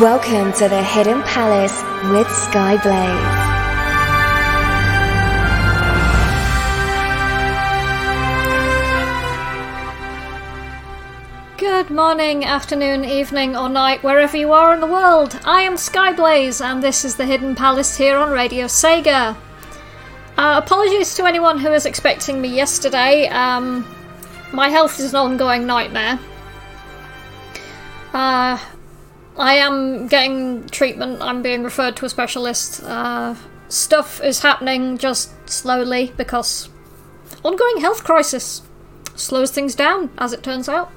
Welcome to the Hidden Palace with Skyblaze. Good morning, afternoon, evening, or night, wherever you are in the world. I am Skyblaze, and this is the Hidden Palace here on Radio Sega. Uh, apologies to anyone who was expecting me yesterday. Um, my health is an ongoing nightmare. Uh, I am getting treatment. I'm being referred to a specialist. Uh, stuff is happening just slowly because ongoing health crisis slows things down, as it turns out.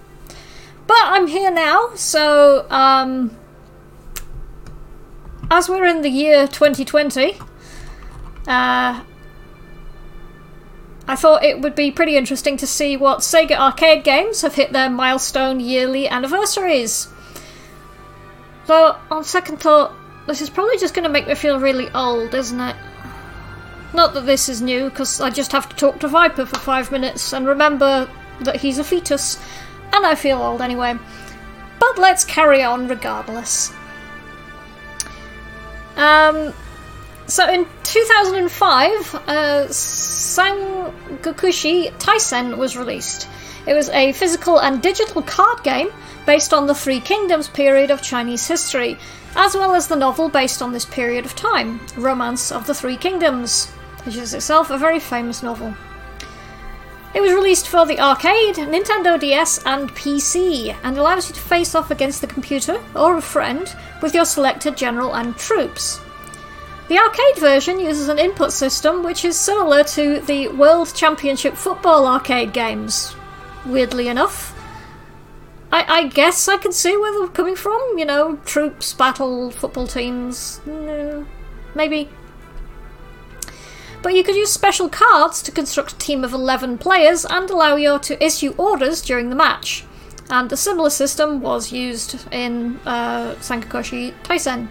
But I'm here now, so um, as we're in the year 2020, uh, I thought it would be pretty interesting to see what Sega arcade games have hit their milestone yearly anniversaries. Though, on second thought, this is probably just going to make me feel really old, isn't it? Not that this is new, because I just have to talk to Viper for five minutes and remember that he's a fetus, and I feel old anyway. But let's carry on regardless. Um, so in 2005, uh, Sangokushi Taisen was released. It was a physical and digital card game based on the Three Kingdoms period of Chinese history, as well as the novel based on this period of time, Romance of the Three Kingdoms, which is itself a very famous novel. It was released for the arcade, Nintendo DS, and PC, and allows you to face off against the computer or a friend with your selected general and troops. The arcade version uses an input system which is similar to the World Championship Football arcade games, weirdly enough. I, I guess I can see where they're coming from, you know, troops, battle, football teams. Mm, maybe. But you could use special cards to construct a team of 11 players and allow you to issue orders during the match. And a similar system was used in uh, Sangokushi Taisen.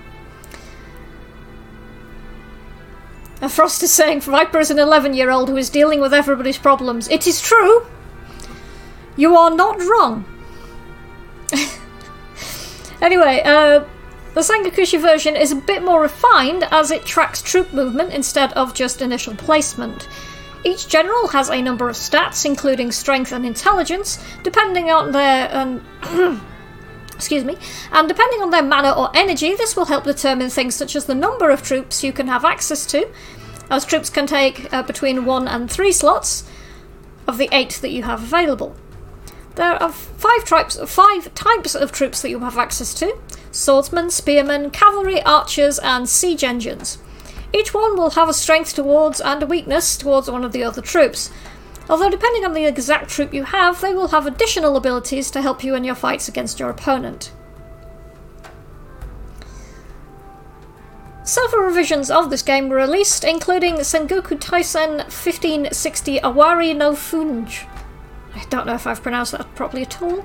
And Frost is saying Viper is an 11 year old who is dealing with everybody's problems. It is true! You are not wrong. anyway, uh, the Sangokushi version is a bit more refined as it tracks troop movement instead of just initial placement. Each general has a number of stats, including strength and intelligence, depending on their. Um, excuse me, and depending on their mana or energy, this will help determine things such as the number of troops you can have access to, as troops can take uh, between one and three slots of the eight that you have available. There are five types, five types of troops that you have access to swordsmen, spearmen, cavalry, archers, and siege engines. Each one will have a strength towards and a weakness towards one of the other troops. Although, depending on the exact troop you have, they will have additional abilities to help you in your fights against your opponent. Several revisions of this game were released, including Sengoku Taisen 1560 Awari no Funj. I don't know if I've pronounced that properly at all.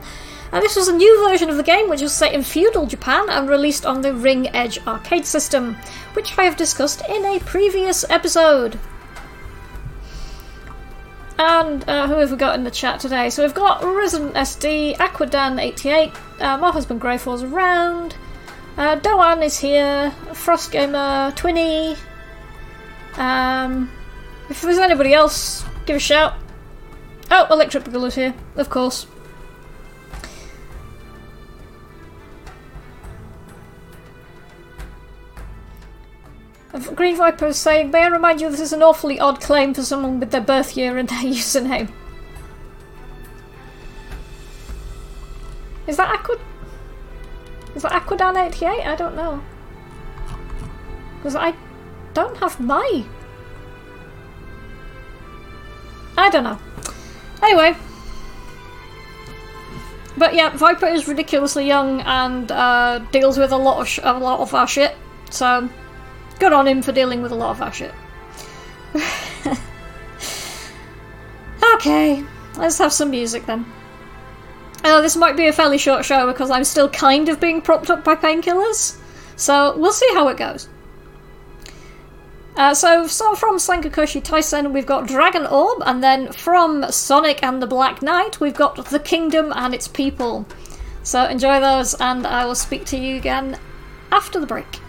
And this was a new version of the game which was set in feudal Japan and released on the Ring Edge arcade system, which I have discussed in a previous episode. And uh, who have we got in the chat today? So we've got Resident SD, Aquadan88, uh, my husband Greyfall's around, uh, Doan is here, Frost Gamer, Twinny. Um, if there's anybody else, give a shout. Oh, Electric Boogaloo's here, of course. Green Viper is saying, May I remind you this is an awfully odd claim for someone with their birth year and their username. Is that Aqua... Is that Aquadan88? I don't know. Because I don't have my... I don't know. Anyway. But yeah, Viper is ridiculously young and uh, deals with a lot of a lot of our shit. So Good on him for dealing with a lot of our shit. okay, let's have some music then. Uh, this might be a fairly short show because I'm still kind of being propped up by painkillers, so we'll see how it goes. Uh, so, so from Sangokushi Taisen, we've got Dragon Orb, and then from Sonic and the Black Knight, we've got The Kingdom and its People. So enjoy those, and I will speak to you again after the break.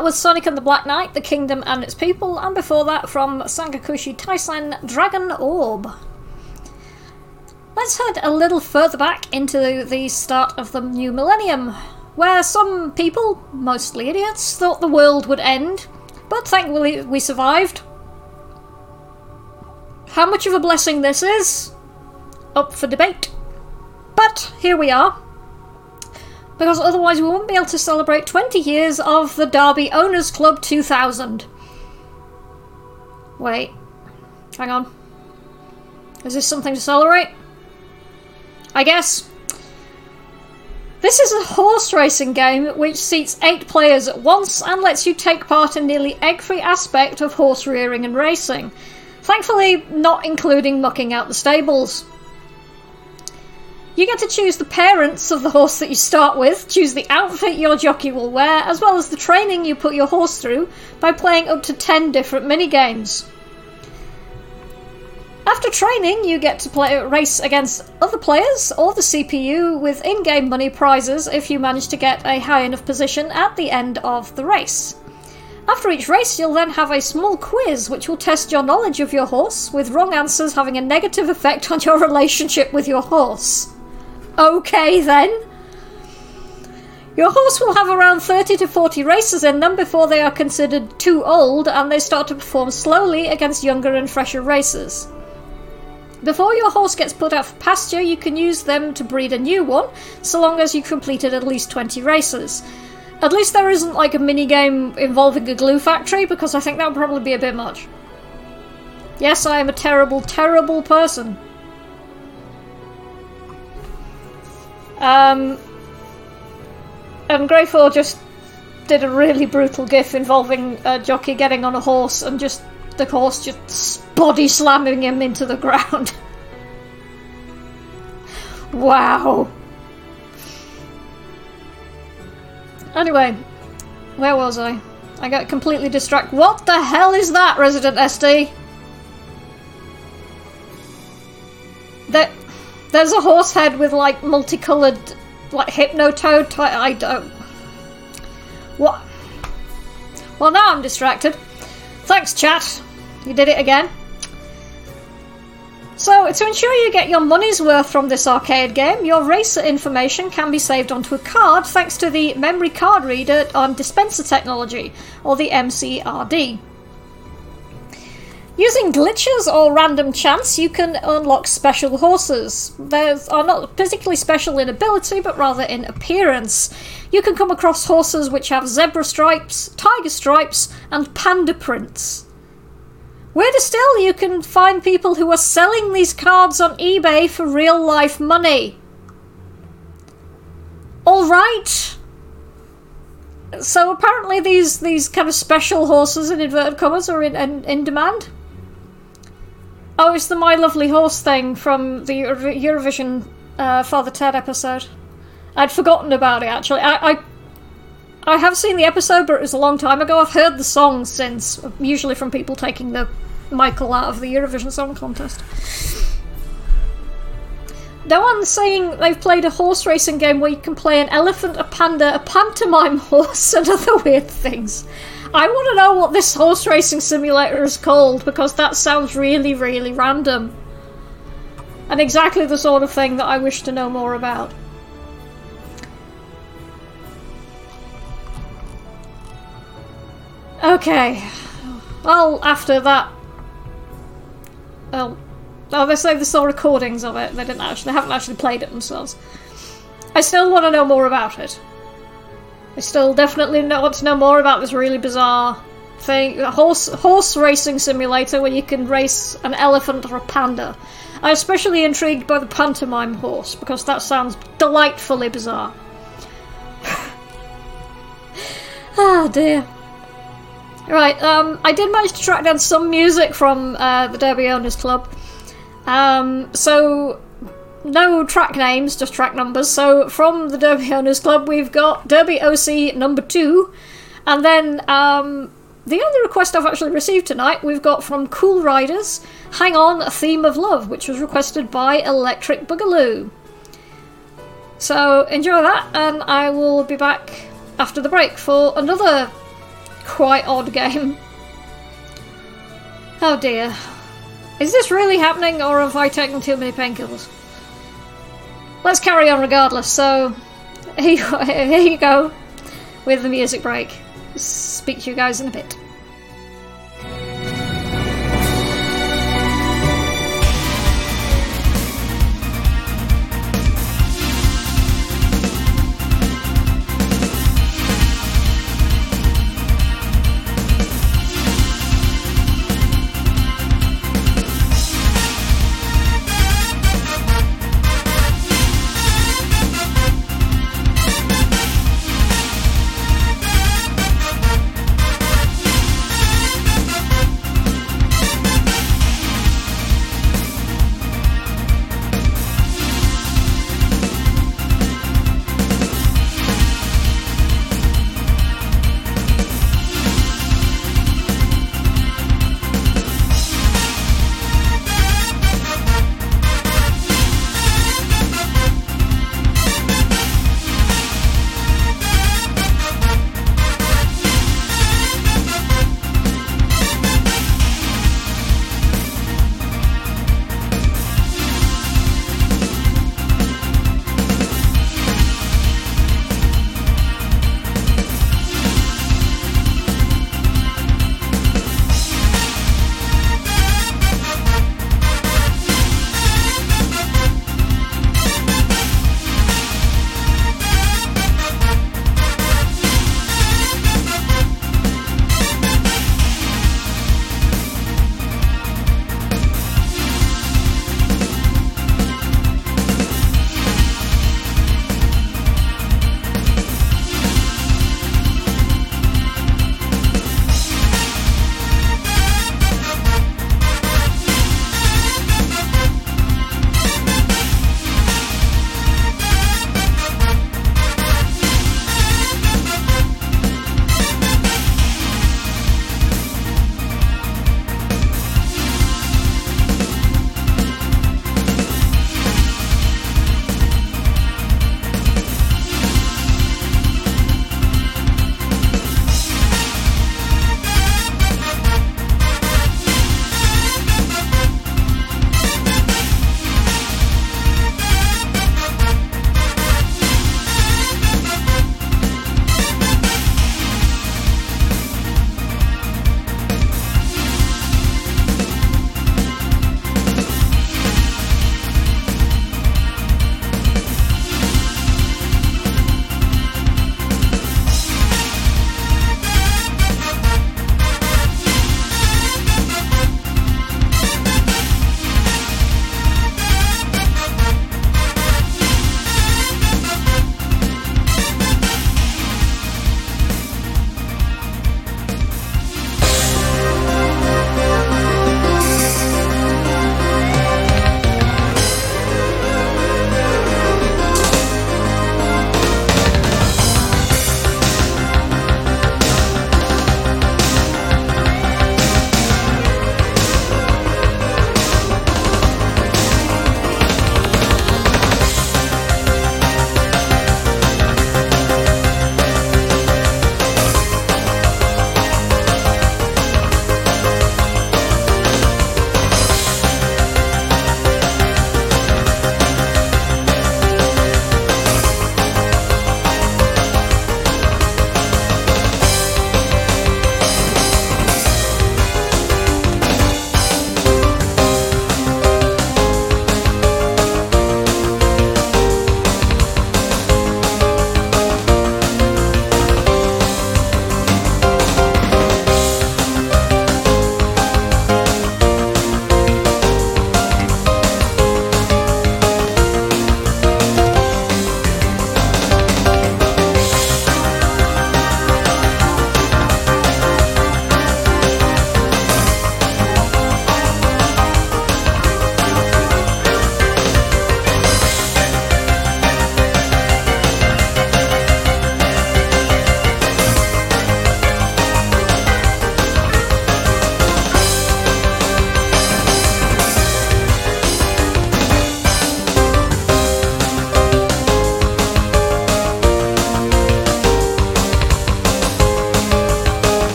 That was Sonic and the Black Knight, The Kingdom and Its People, and before that from Sangokushi Taisen Dragon Orb. Let's head a little further back into the start of the new millennium, where some people, mostly idiots, thought the world would end, but thankfully we survived. How much of a blessing this is? Up for debate. But here we are. Because otherwise we won't be able to celebrate 20 years of the Derby Owners Club 2000. Wait. Hang on. Is this something to celebrate? I guess. This is a horse racing game which seats eight players at once and lets you take part in nearly every aspect of horse rearing and racing. Thankfully, not including mucking out the stables. You get to choose the parents of the horse that you start with, choose the outfit your jockey will wear, as well as the training you put your horse through by playing up to 10 different minigames. After training, you get to play race against other players or the CPU with in-game money prizes if you manage to get a high enough position at the end of the race. After each race, you'll then have a small quiz which will test your knowledge of your horse, with wrong answers having a negative effect on your relationship with your horse. Okay then. Your horse will have around 30 to 40 races in them before they are considered too old and they start to perform slowly against younger and fresher racers. Before your horse gets put out for pasture, you can use them to breed a new one, so long as you've completed at least 20 races. At least there isn't like a mini game involving a glue factory because I think that would probably be a bit much. Yes, I am a terrible, terrible person. Um, and Greyfall just did a really brutal gif involving a jockey getting on a horse and just the horse just body slamming him into the ground. wow. Anyway, where was I? I got completely distracted. What the hell is that, Resident SD? There's a horse head with like multicolored, like hypnotoad. I don't. What? Well, now I'm distracted. Thanks, chat. You did it again. So, to ensure you get your money's worth from this arcade game, your racer information can be saved onto a card thanks to the memory card reader on um, dispenser technology, or the MCRD. Using glitches or random chance, you can unlock special horses. They are not particularly special in ability, but rather in appearance. You can come across horses which have zebra stripes, tiger stripes, and panda prints. Weirder still, you can find people who are selling these cards on eBay for real life money. Alright. So apparently these these kind of special horses in inverted commas are in, in, in demand. Oh, it's the My Lovely Horse thing from the Eurovision uh, Father Ted episode. I'd forgotten about it actually. I, I I have seen the episode, but it was a long time ago. I've heard the song since, usually from people taking the Michael out of the Eurovision Song Contest. No one's saying they've played a horse racing game where you can play an elephant, a panda, a pantomime horse, and other weird things. I want to know what this horse racing simulator is called because that sounds really, really random. And exactly the sort of thing that I wish to know more about. Okay. Well, after that. Well, oh, they say they saw recordings of it. They didn't actually, they haven't actually played it themselves. I still want to know more about it. I still definitely want to know more about this really bizarre thing, horse horse racing simulator where you can race an elephant or a panda. I'm especially intrigued by the pantomime horse because that sounds delightfully bizarre. ah dear. Right, um, I did manage to track down some music from uh, the Derby Owners Club. Um, so, no track names, just track numbers. So, from the Derby Owners Club, we've got Derby OC number two, and then um, the only request I've actually received tonight we've got from Cool Riders Hang On, a Theme of Love, which was requested by Electric Boogaloo. So, enjoy that, and I will be back after the break for another quite odd game. Oh dear. Is this really happening, or have I taken too many painkillers? Let's carry on regardless, so here you go with the music break. Speak to you guys in a bit.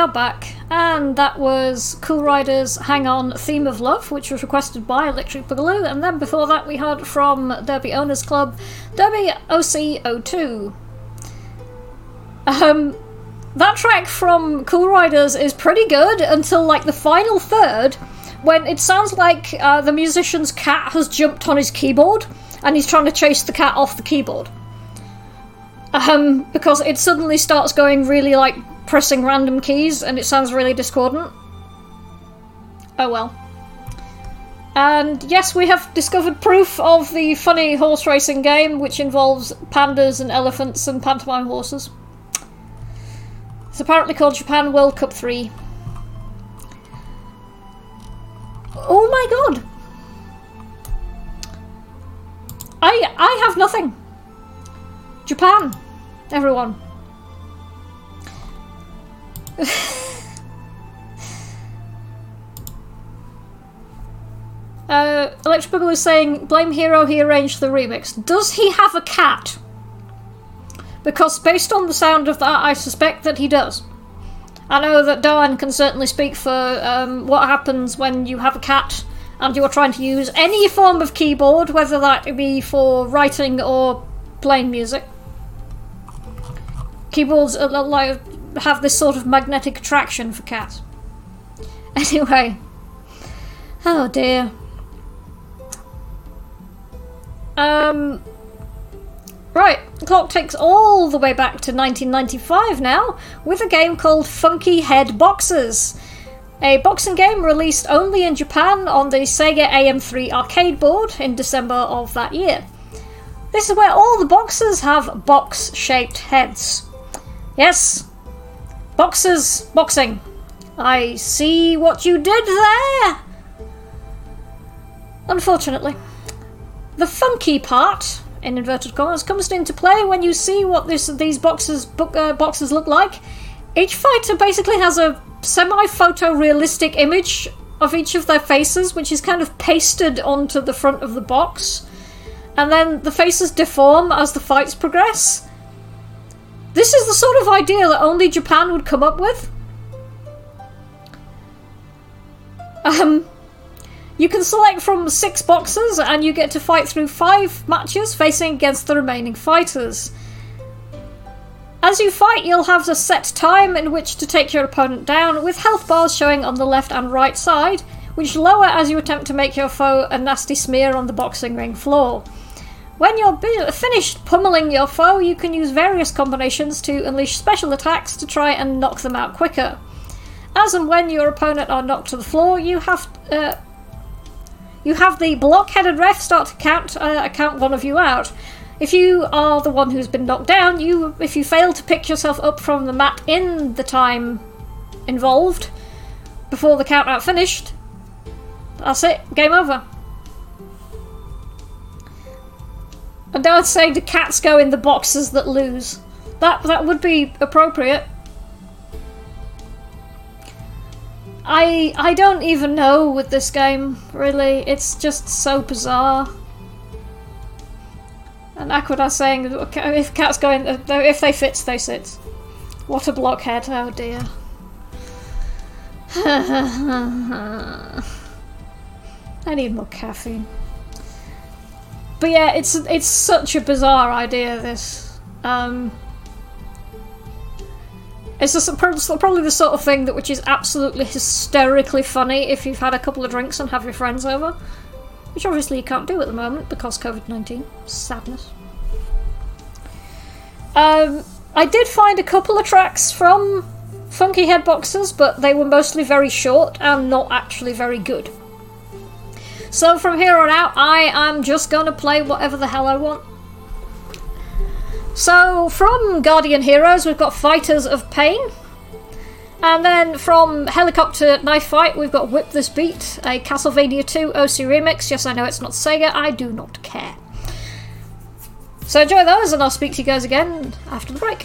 Are back, and that was Cool Riders Hang On Theme of Love, which was requested by Electric Boogaloo, and then before that we heard from Derby Owners Club, Derby OC02. Um, that track from Cool Riders is pretty good until like the final third, when it sounds like uh, the musician's cat has jumped on his keyboard and he's trying to chase the cat off the keyboard. Um, because it suddenly starts going really like pressing random keys and it sounds really discordant. Oh well. And yes, we have discovered proof of the funny horse racing game, which involves pandas and elephants and pantomime horses. It's apparently called Japan World Cup 3. Oh my god! I I have nothing. Japan, everyone. uh, Electric Boogaloo is saying, blame Hero, he arranged the remix. Does he have a cat? Because based on the sound of that, I suspect that he does. I know that Darwin can certainly speak for um, what happens when you have a cat and you are trying to use any form of keyboard, whether that be for writing or playing music. Keyboards have this sort of magnetic attraction for cats. Anyway. Oh dear. Um. Right, clock takes all the way back to 1995 now, with a game called Funky Head Boxers. A boxing game released only in Japan on the Sega AM3 arcade board in December of that year. This is where all the boxers have box shaped heads. Yes, boxers boxing. I see what you did there! Unfortunately. The funky part, in inverted commas, comes into play when you see what this, these boxes, uh, boxes look like. Each fighter basically has a semi photorealistic image of each of their faces, which is kind of pasted onto the front of the box. And then the faces deform as the fights progress. This is the sort of idea that only Japan would come up with. Um, you can select from six boxes and you get to fight through five matches facing against the remaining fighters. As you fight, you'll have a set time in which to take your opponent down, with health bars showing on the left and right side, which lower as you attempt to make your foe a nasty smear on the boxing ring floor. When you're finished pummeling your foe, you can use various combinations to unleash special attacks to try and knock them out quicker. As and when your opponent are knocked to the floor, you have uh, you have the block-headed ref start to count uh, count one of you out. If you are the one who's been knocked down, you if you fail to pick yourself up from the mat in the time involved before the count out finished, that's it. Game over. And I would say the cats go in the boxes that lose. That that would be appropriate. I I don't even know with this game, really. It's just so bizarre. And Aquadas saying, if cats go in, uh, if they fit, they sit. What a blockhead, oh dear. I need more caffeine. But yeah, it's it's such a bizarre idea. This, um, it's just probably the sort of thing that which is absolutely hysterically funny if you've had a couple of drinks and have your friends over, which obviously you can't do at the moment because COVID nineteen. Sadness. Um, I did find a couple of tracks from Funky Head Boxers, but they were mostly very short and not actually very good. So from here on out, I am just going to play whatever the hell I want. So from Guardian Heroes, we've got Fighters of Pain. And then from Helicopter Knife Fight, we've got Whip This Beat, a Castlevania 2 OC remix. Yes, I know it's not Sega, I do not care. So enjoy those, and I'll speak to you guys again after the break.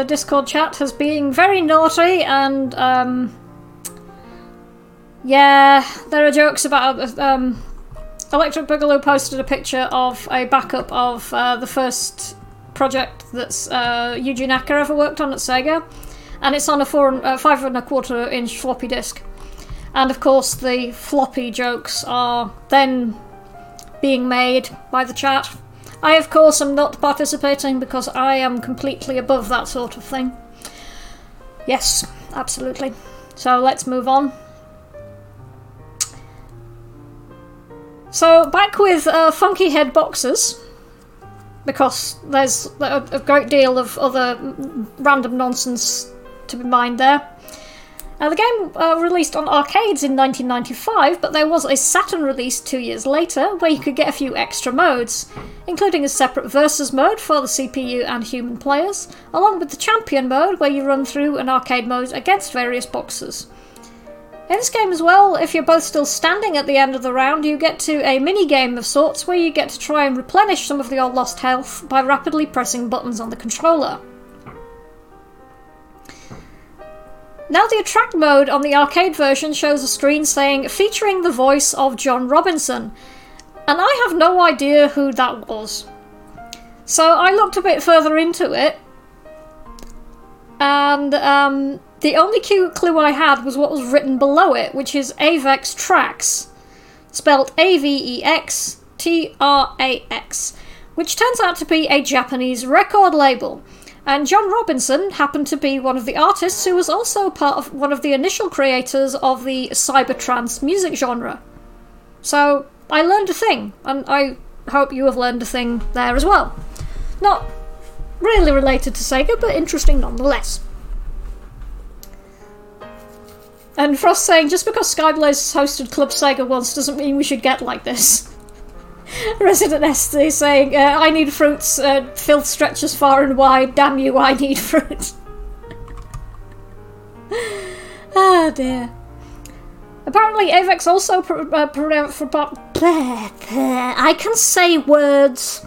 The Discord chat has been very naughty and um, yeah, there are jokes about um, Electric Boogaloo posted a picture of a backup of uh, the first project that's uh, Yuji Naka ever worked on at Sega, and it's on a four, uh, five and a quarter inch floppy disk. And of course, the floppy jokes are then being made by the chat I, of course, am not participating because I am completely above that sort of thing. Yes, absolutely. So let's move on. So, back with uh, Funky Head Boxers, because there's a, a great deal of other random nonsense to be mined there. Now, the game uh, released on arcades in 1995, but there was a Saturn release two years later where you could get a few extra modes, including a separate versus mode for the CPU and human players, along with the champion mode where you run through an arcade mode against various boxes. In this game as well, if you're both still standing at the end of the round, you get to a mini game of sorts where you get to try and replenish some of your lost health by rapidly pressing buttons on the controller. Now, the attract mode on the arcade version shows a screen saying featuring the voice of John Robinson, and I have no idea who that was. So I looked a bit further into it, and um, the only clue I had was what was written below it, which is Avex Trax, spelled A V E X T R A X, which turns out to be a Japanese record label. And John Robinson happened to be one of the artists who was also part of one of the initial creators of the cybertrance music genre. So I learned a thing, and I hope you have learned a thing there as well. Not really related to Sega, but interesting nonetheless. And Frost saying, just because Skyblaze hosted Club Sega once doesn't mean we should get like this. Resident SD saying, uh, I need fruits, uh, filth stretches far and wide, damn you, I need fruit. oh dear. Apparently, Avex also. Pr- uh, pr- I can say words.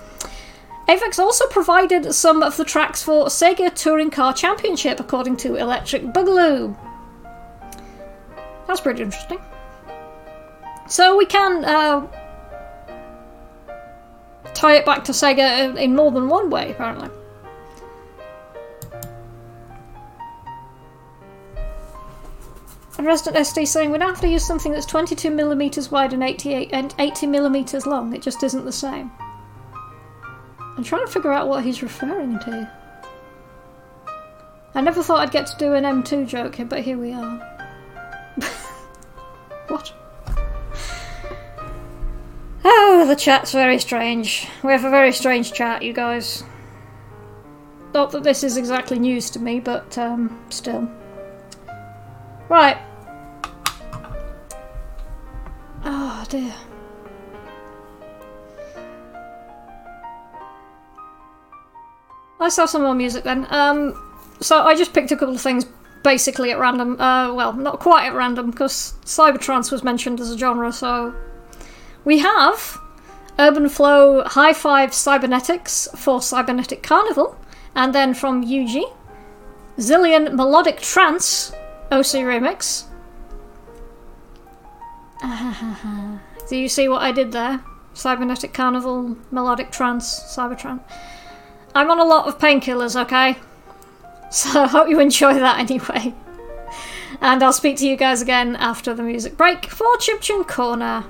Avex also provided some of the tracks for Sega Touring Car Championship, according to Electric Boogaloo. That's pretty interesting. So we can uh, tie it back to Sega in more than one way, apparently. And Resident SD saying we'd have to use something that's 22mm wide and 88 and 80mm long. It just isn't the same. I'm trying to figure out what he's referring to. I never thought I'd get to do an M2 joke, here, but here we are. what? Oh, the chat's very strange. We have a very strange chat, you guys. Not that this is exactly news to me, but um, still. Right. Oh dear. Let's have some more music then. Um, so I just picked a couple of things basically at random. Uh, well, not quite at random because cybertrance was mentioned as a genre, so we have Urban Flow High Five Cybernetics for Cybernetic Carnival, and then from Yuji, Zillion Melodic Trance OC Remix. Do you see what I did there? Cybernetic Carnival, Melodic Trance, Cybertrance. I'm on a lot of painkillers, okay? So I hope you enjoy that anyway. And I'll speak to you guys again after the music break for Chip Tune Corner.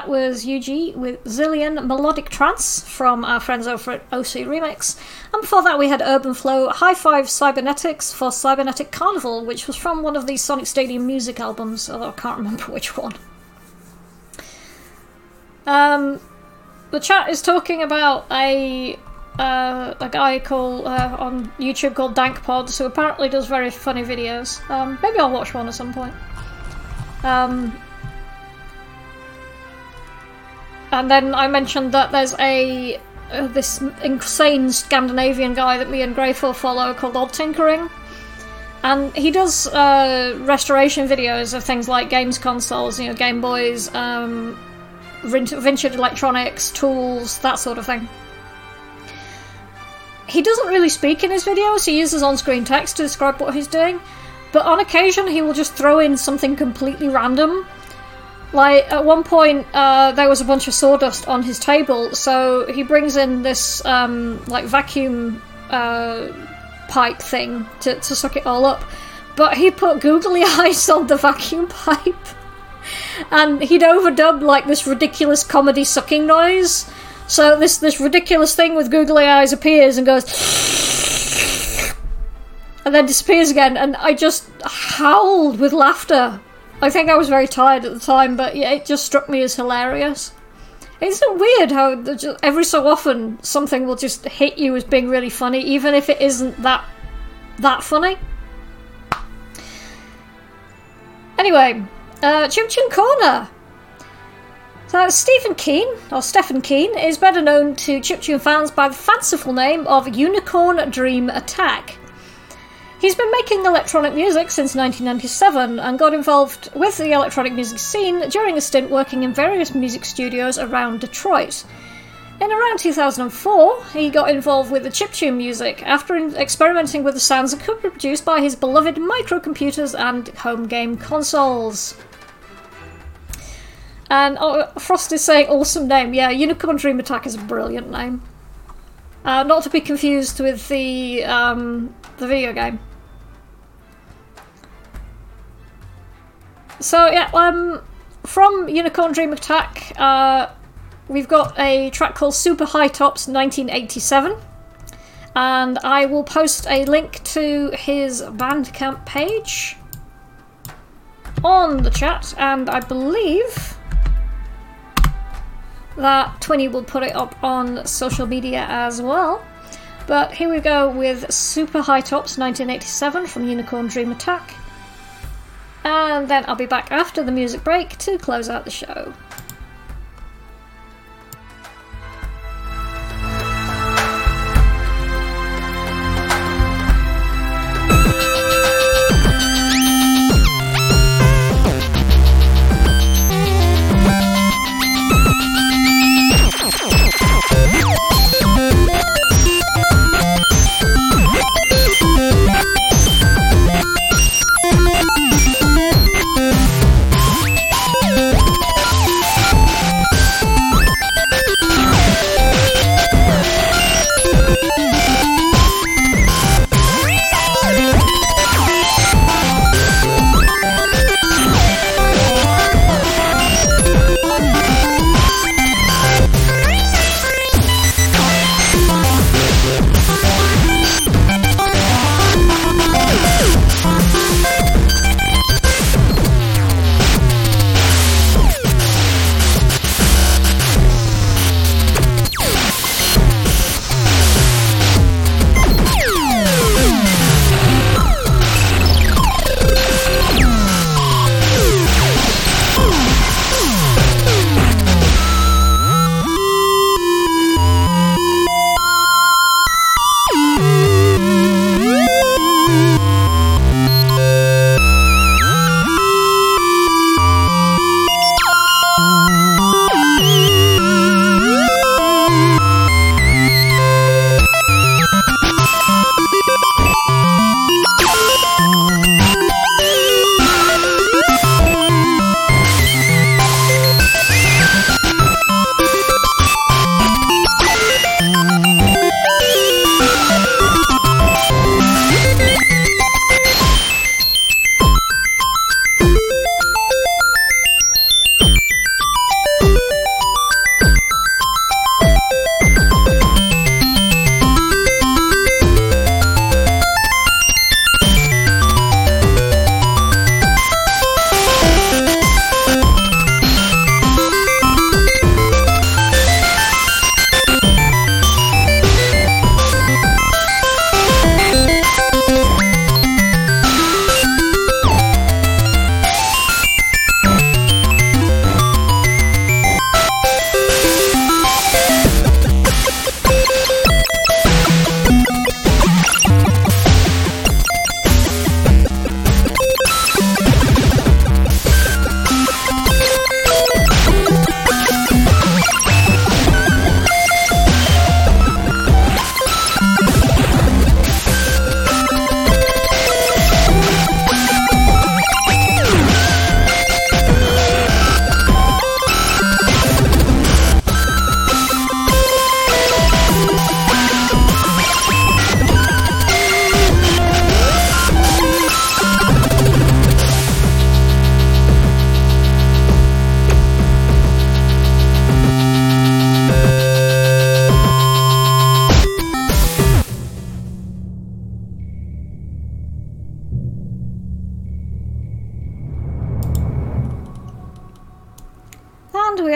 That was UG with Zillion Melodic Trance from our friends over at OC Remix. And before that, we had Urban Flow High Five Cybernetics for Cybernetic Carnival, which was from one of the Sonic Stadium music albums, although I can't remember which one. Um, the chat is talking about a uh, a guy called uh, on YouTube called Dank Pods, who apparently does very funny videos. Um, maybe I'll watch one at some point. Um, and then I mentioned that there's a uh, this insane Scandinavian guy that me and Greyfall follow called Odd Tinkering. And he does uh, restoration videos of things like games consoles, you know, Game Boys, um, vintage electronics, tools, that sort of thing. He doesn't really speak in his videos, he uses on screen text to describe what he's doing, but on occasion he will just throw in something completely random. Like, at one point, uh, there was a bunch of sawdust on his table, so he brings in this, um, like, vacuum uh, pipe thing to, to suck it all up. But he put googly eyes on the vacuum pipe. And he'd overdub, like, this ridiculous comedy sucking noise. So this, this ridiculous thing with googly eyes appears and goes and then disappears again, and I just howled with laughter. I think I was very tired at the time, but yeah, it just struck me as hilarious. Isn't it weird how every so often something will just hit you as being really funny, even if it isn't that that funny? Anyway, uh, Chim Chim Corner. So Stephen Keen, or Stephen Keen, is better known to Chip Tune fans by the fanciful name of Unicorn Dream Attack. He's been making electronic music since 1997 and got involved with the electronic music scene during a stint working in various music studios around Detroit. In around 2004, he got involved with the chiptune music after experimenting with the sounds that could be produced by his beloved microcomputers and home game consoles. And oh, Frost is saying, awesome name. Yeah, Unicorn Dream Attack is a brilliant name. Uh, not to be confused with the um, the video game. So yeah, um, from Unicorn Dream Attack, uh, we've got a track called Super High Tops 1987. And I will post a link to his Bandcamp page on the chat, and I believe that Twinny will put it up on social media as well. But here we go with Super High Tops 1987 from Unicorn Dream Attack. And then I'll be back after the music break to close out the show.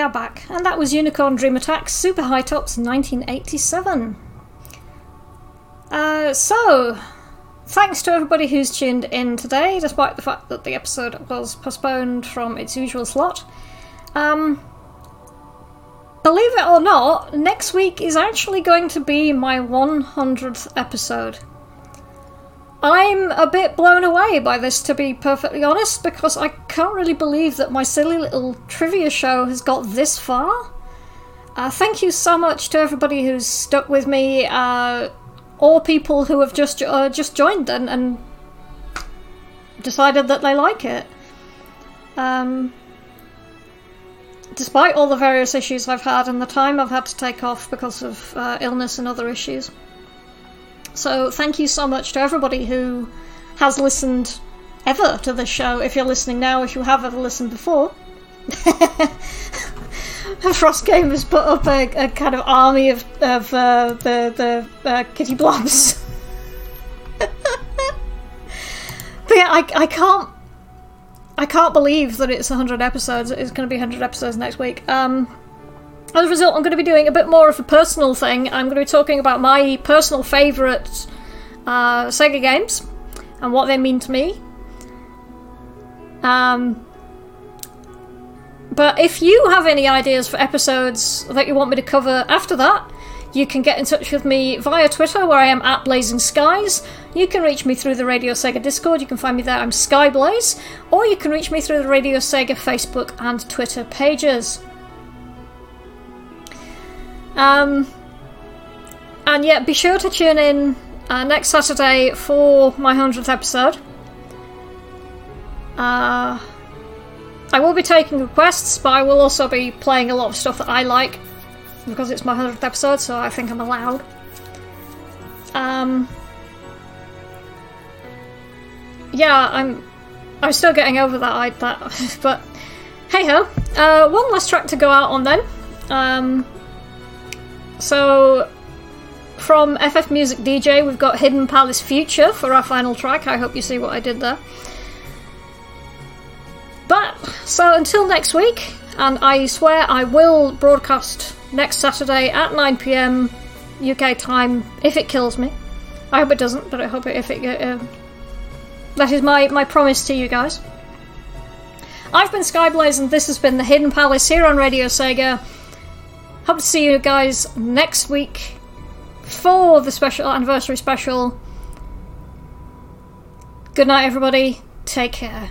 Are back, and that was Unicorn Dream Attack Super High Tops 1987. Uh, so, thanks to everybody who's tuned in today, despite the fact that the episode was postponed from its usual slot. Um, believe it or not, next week is actually going to be my 100th episode. I'm a bit blown away by this, to be perfectly honest, because I can't really believe that my silly little trivia show has got this far. Uh, thank you so much to everybody who's stuck with me, uh, or people who have just uh, just joined and, and decided that they like it. Um, despite all the various issues I've had and the time I've had to take off because of uh, illness and other issues. So thank you so much to everybody who has listened ever to this show. If you're listening now, if you have ever listened before. Frost Game has put up a, a, kind of army of, of uh, the the uh, kitty blobs. but yeah, I, I can't I can't believe that it's 100 episodes. It's going to be 100 episodes next week. Um, as a result, I'm going to be doing a bit more of a personal thing. I'm going to be talking about my personal favourite uh, Sega games and what they mean to me. Um, but if you have any ideas for episodes that you want me to cover after that, you can get in touch with me via Twitter, where I am at Blazing Skies. You can reach me through the Radio Sega Discord. You can find me there. I'm Skyblaze, or you can reach me through the Radio Sega Facebook and Twitter pages. Um, and yeah, be sure to tune in uh, next Saturday for my 100th episode. Uh, I will be taking requests, but I will also be playing a lot of stuff that I like because it's my 100th episode, so I think I'm allowed. Um, yeah, I'm I'm still getting over that, I, that but hey ho. Uh, one last track to go out on then. Um, so, from FF Music DJ, we've got Hidden Palace Future for our final track. I hope you see what I did there. But, so until next week, and I swear I will broadcast next Saturday at 9pm UK time if it kills me. I hope it doesn't, but I hope it, if it. Uh, that is my, my promise to you guys. I've been Skyblaze, and this has been the Hidden Palace here on Radio Sega. Hope to see you guys next week for the special anniversary special. Good night, everybody. Take care.